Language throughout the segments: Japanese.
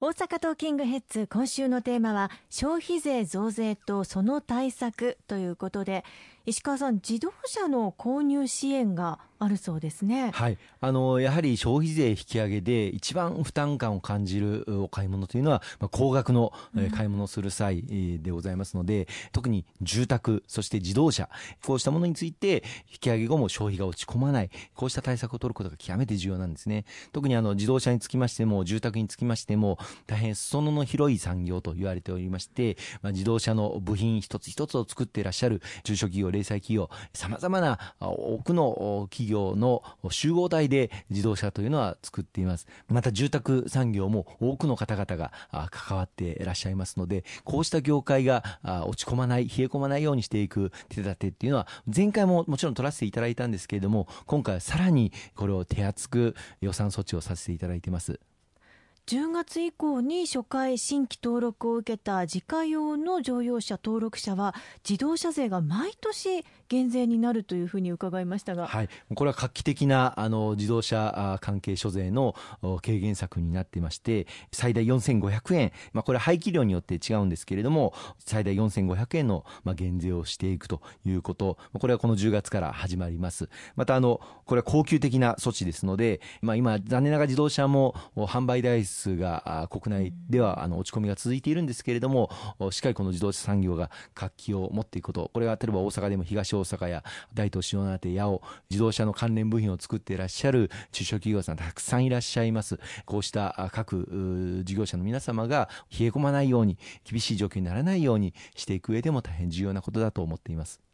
大阪トーキングヘッズ今週のテーマは消費税増税とその対策ということで石川さん自動車の購入支援があるそうですね。はい。あの、やはり消費税引き上げで一番負担感を感じるお買い物というのは、まあ、高額の買い物をする際でございますので、うん、特に住宅、そして自動車、こうしたものについて引き上げ後も消費が落ち込まない、こうした対策を取ることが極めて重要なんですね。特にあの、自動車につきましても、住宅につきましても、大変裾野の広い産業と言われておりまして、まあ、自動車の部品一つ一つを作っていらっしゃる中小企業、零細企業、様々な多くの企業の集合体で自動車というのは作っています。また住宅産業も多くの方々が関わっていらっしゃいますので、こうした業界が落ち込まない、冷え込まないようにしていく手立てっていうのは、前回ももちろん取らせていただいたんですけれども、今回はさらにこれを手厚く予算措置をさせていただいています。10月以降に初回新規登録を受けた自家用の乗用車登録者は自動車税が毎年減税になるというふうに伺いましたが、はい、これは画期的なあの自動車関係諸税の軽減策になっていまして最大4500円、まあ、これは排気量によって違うんですけれども最大4500円の、減税をしていくということ。これはこの10月から始まります。またあのこれは恒久的な措置ですので、まあ、今残念ながら自動車も販売台が国内ではあの落ち込みが続いているんですけれどもしっかりこの自動車産業が活気を持っていくこと。これは例えば大阪でも東大阪や大東塩名手八尾自動車の関連部品を作っていらっしゃる中小企業さんたくさんいらっしゃいます。こうした各事業者の皆様が冷え込まないように厳しい状況にならないようにしていく上でも大変重要なことだと思っています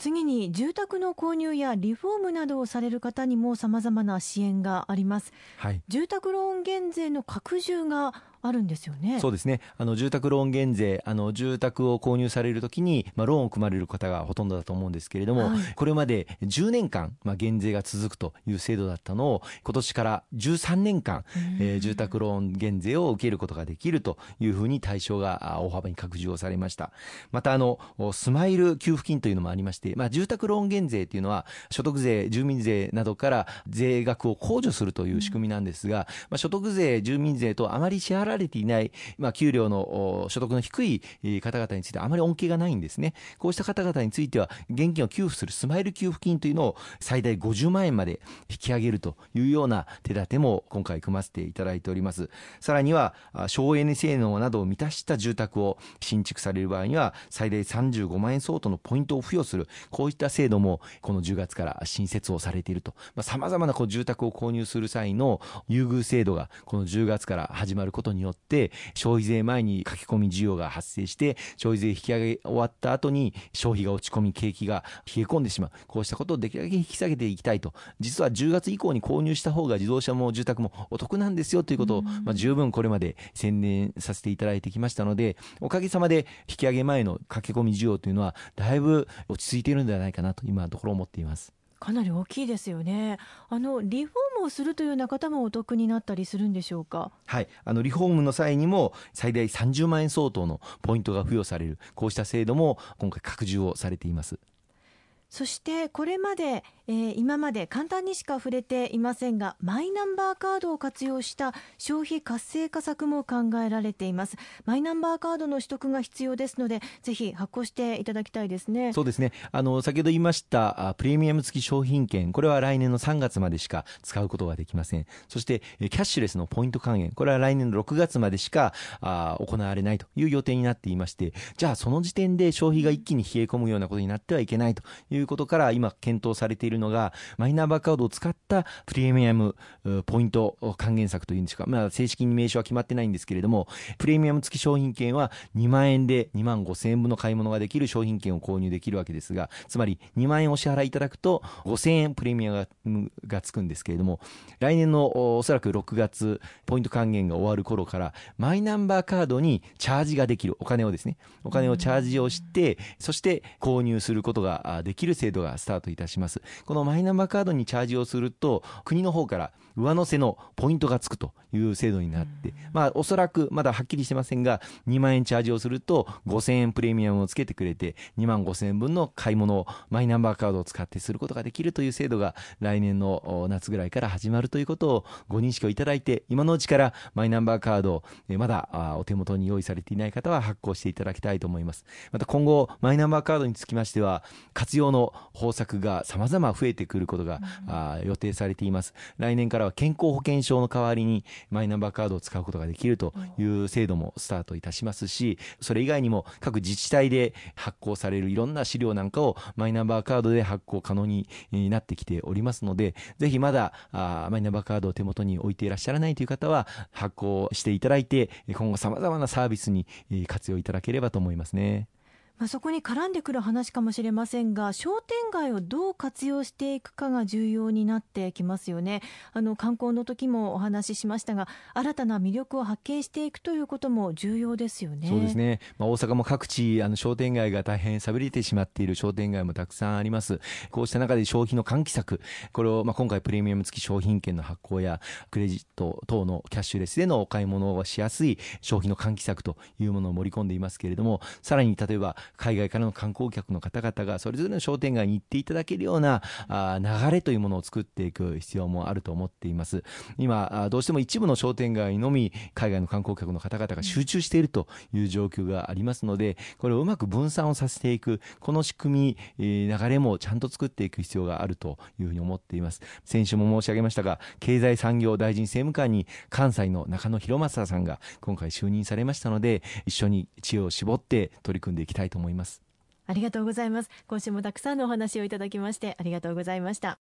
次に住宅の購入やリフォームなどをされる方にもさまざまな支援があります、はい、住宅ローン減税の拡充があるんですよね。そうですね。あの住宅ローン減税、あの住宅を購入されるときにまあローンを組まれる方がほとんどだと思うんですけれども、はい、これまで10年間まあ減税が続くという制度だったのを今年から13年間、えー、住宅ローン減税を受けることができるというふうに対象が大幅に拡充をされました。またあのスマイル給付金というのもありまして、まあ住宅ローン減税というのは所得税、住民税などから税額を控除するという仕組みなんですが、まあ所得税、住民税とあまり支払られていない、まあ、給料の所得の低い方々についてあまり恩恵がないんですね。こうした方々については、現金を給付するスマイル給付金というのを最大50万円まで引き上げるというような手立ても今回組ませていただいております。さらには、省エネ性能などを満たした住宅を新築される場合には、最大35万円相当のポイントを付与する、こういった制度もこの10月から新設をされていると。まあ、様々なこう住宅を購入する際の優遇制度がこの10月から始まることにによって、消費税前に書き込み需要が発生して消費税引き上げ終わった後に消費が落ち込み景気が冷え込んでしまうこうしたことをできるだけ引き下げていきたいと実は10月以降に購入した方が自動車も住宅もお得なんですよということを、まあ、十分これまで宣伝させていただいてきましたのでおかげさまで引き上げ前の駆け込み需要というのはだいぶ落ち着いているのではないかなと今のところ思っています。かなり大きいですよね。あのリフォームをするというような方もお得になったりするんでしょうか？はい、あのリフォームの際にも最大30万円相当のポイントが付与されるこうした制度も今回拡充をされています。そしてこれまで、えー、今まで簡単にしか触れていませんがマイナンバーカードを活用した消費活性化策も考えられています。マイナンバーカードの取得が必要ですのでぜひ発行していただきたいですね。そうですね。あの先ほど言いましたプレミアム付き商品券これは来年の3月までしか使うことができません。そしてキャッシュレスのポイント還元これは来年の6月までしかあ行われないという予定になっていましてじゃあその時点で消費が一気に冷え込むようなことになってはいけないといういうことから今検討されているのがマイナンバーカードを使ったプレミアムポイント還元策というんですか、まあ、正式に名称は決まってないんですけれどもプレミアム付き商品券は2万円で2万5千円分の買い物ができる商品券を購入できるわけですがつまり2万円お支払いいただくと5千円プレミアムがつくんですけれども来年のおそらく6月ポイント還元が終わる頃からマイナンバーカードにチャージができるお金をですねお金をチャージをしてそして購入することができる制度がスタートいたします。このマイナンバーカードにチャージをすると、国の方から上乗せのポイントがつくという制度になって、まあ、おそらくまだはっきりしてませんが、2万円チャージをすると、5000円プレミアムをつけてくれて、2万5000円分の買い物をマイナンバーカードを使ってすることができるという制度が来年の夏ぐらいから始まるということをご認識をいただいて、今のうちからマイナンバーカードをまだお手元に用意されていない方は発行していただきたいと思います。また今後、マイナンバーカードにつきましては、活用の方策が様々増えてくることが、うん、予定されています。来年からは健康保険証の代わりにマイナンバーカードを使うことができるという制度もスタートいたしますし、それ以外にも各自治体で発行されるいろんな資料なんかをマイナンバーカードで発行可能になってきておりますので、ぜひまだあマイナンバーカードを手元に置いていらっしゃらないという方は発行していただいて、今後様々なサービスに活用いただければと思いますね。まあ、そこに絡んでくる話かもしれませんが商店街をどう活用していくかが重要になってきますよね。あの観光の時もお話ししましたが新たな魅力を発見していくということも重要ですよね。そうですね、まあ、大阪も各地あの商店街が大変寂れてしまっている商店街もたくさんあります。こうした中で消費の喚起策これをまあ今回プレミアム付き商品券の発行やクレジット等のキャッシュレスでのお買い物をしやすい消費の喚起策というものを盛り込んでいますけれどもさらに例えば海外からの観光客の方々がそれぞれの商店街に行っていただけるようなあ流れというものを作っていく必要もあると思っています。今どうしても一部の商店街のみ海外の観光客の方々が集中しているという状況がありますのでこれをうまく分散をさせていくこの仕組み流れもちゃんと作っていく必要があるというふうに思っています。先週も申し上げましたが経済産業大臣政務官に関西の中野博正さんが今回就任されましたので一緒に知恵を絞って取り組んでいきたいと思います。ありがとうございます。今週もたくさんのお話をいただきましてありがとうございました。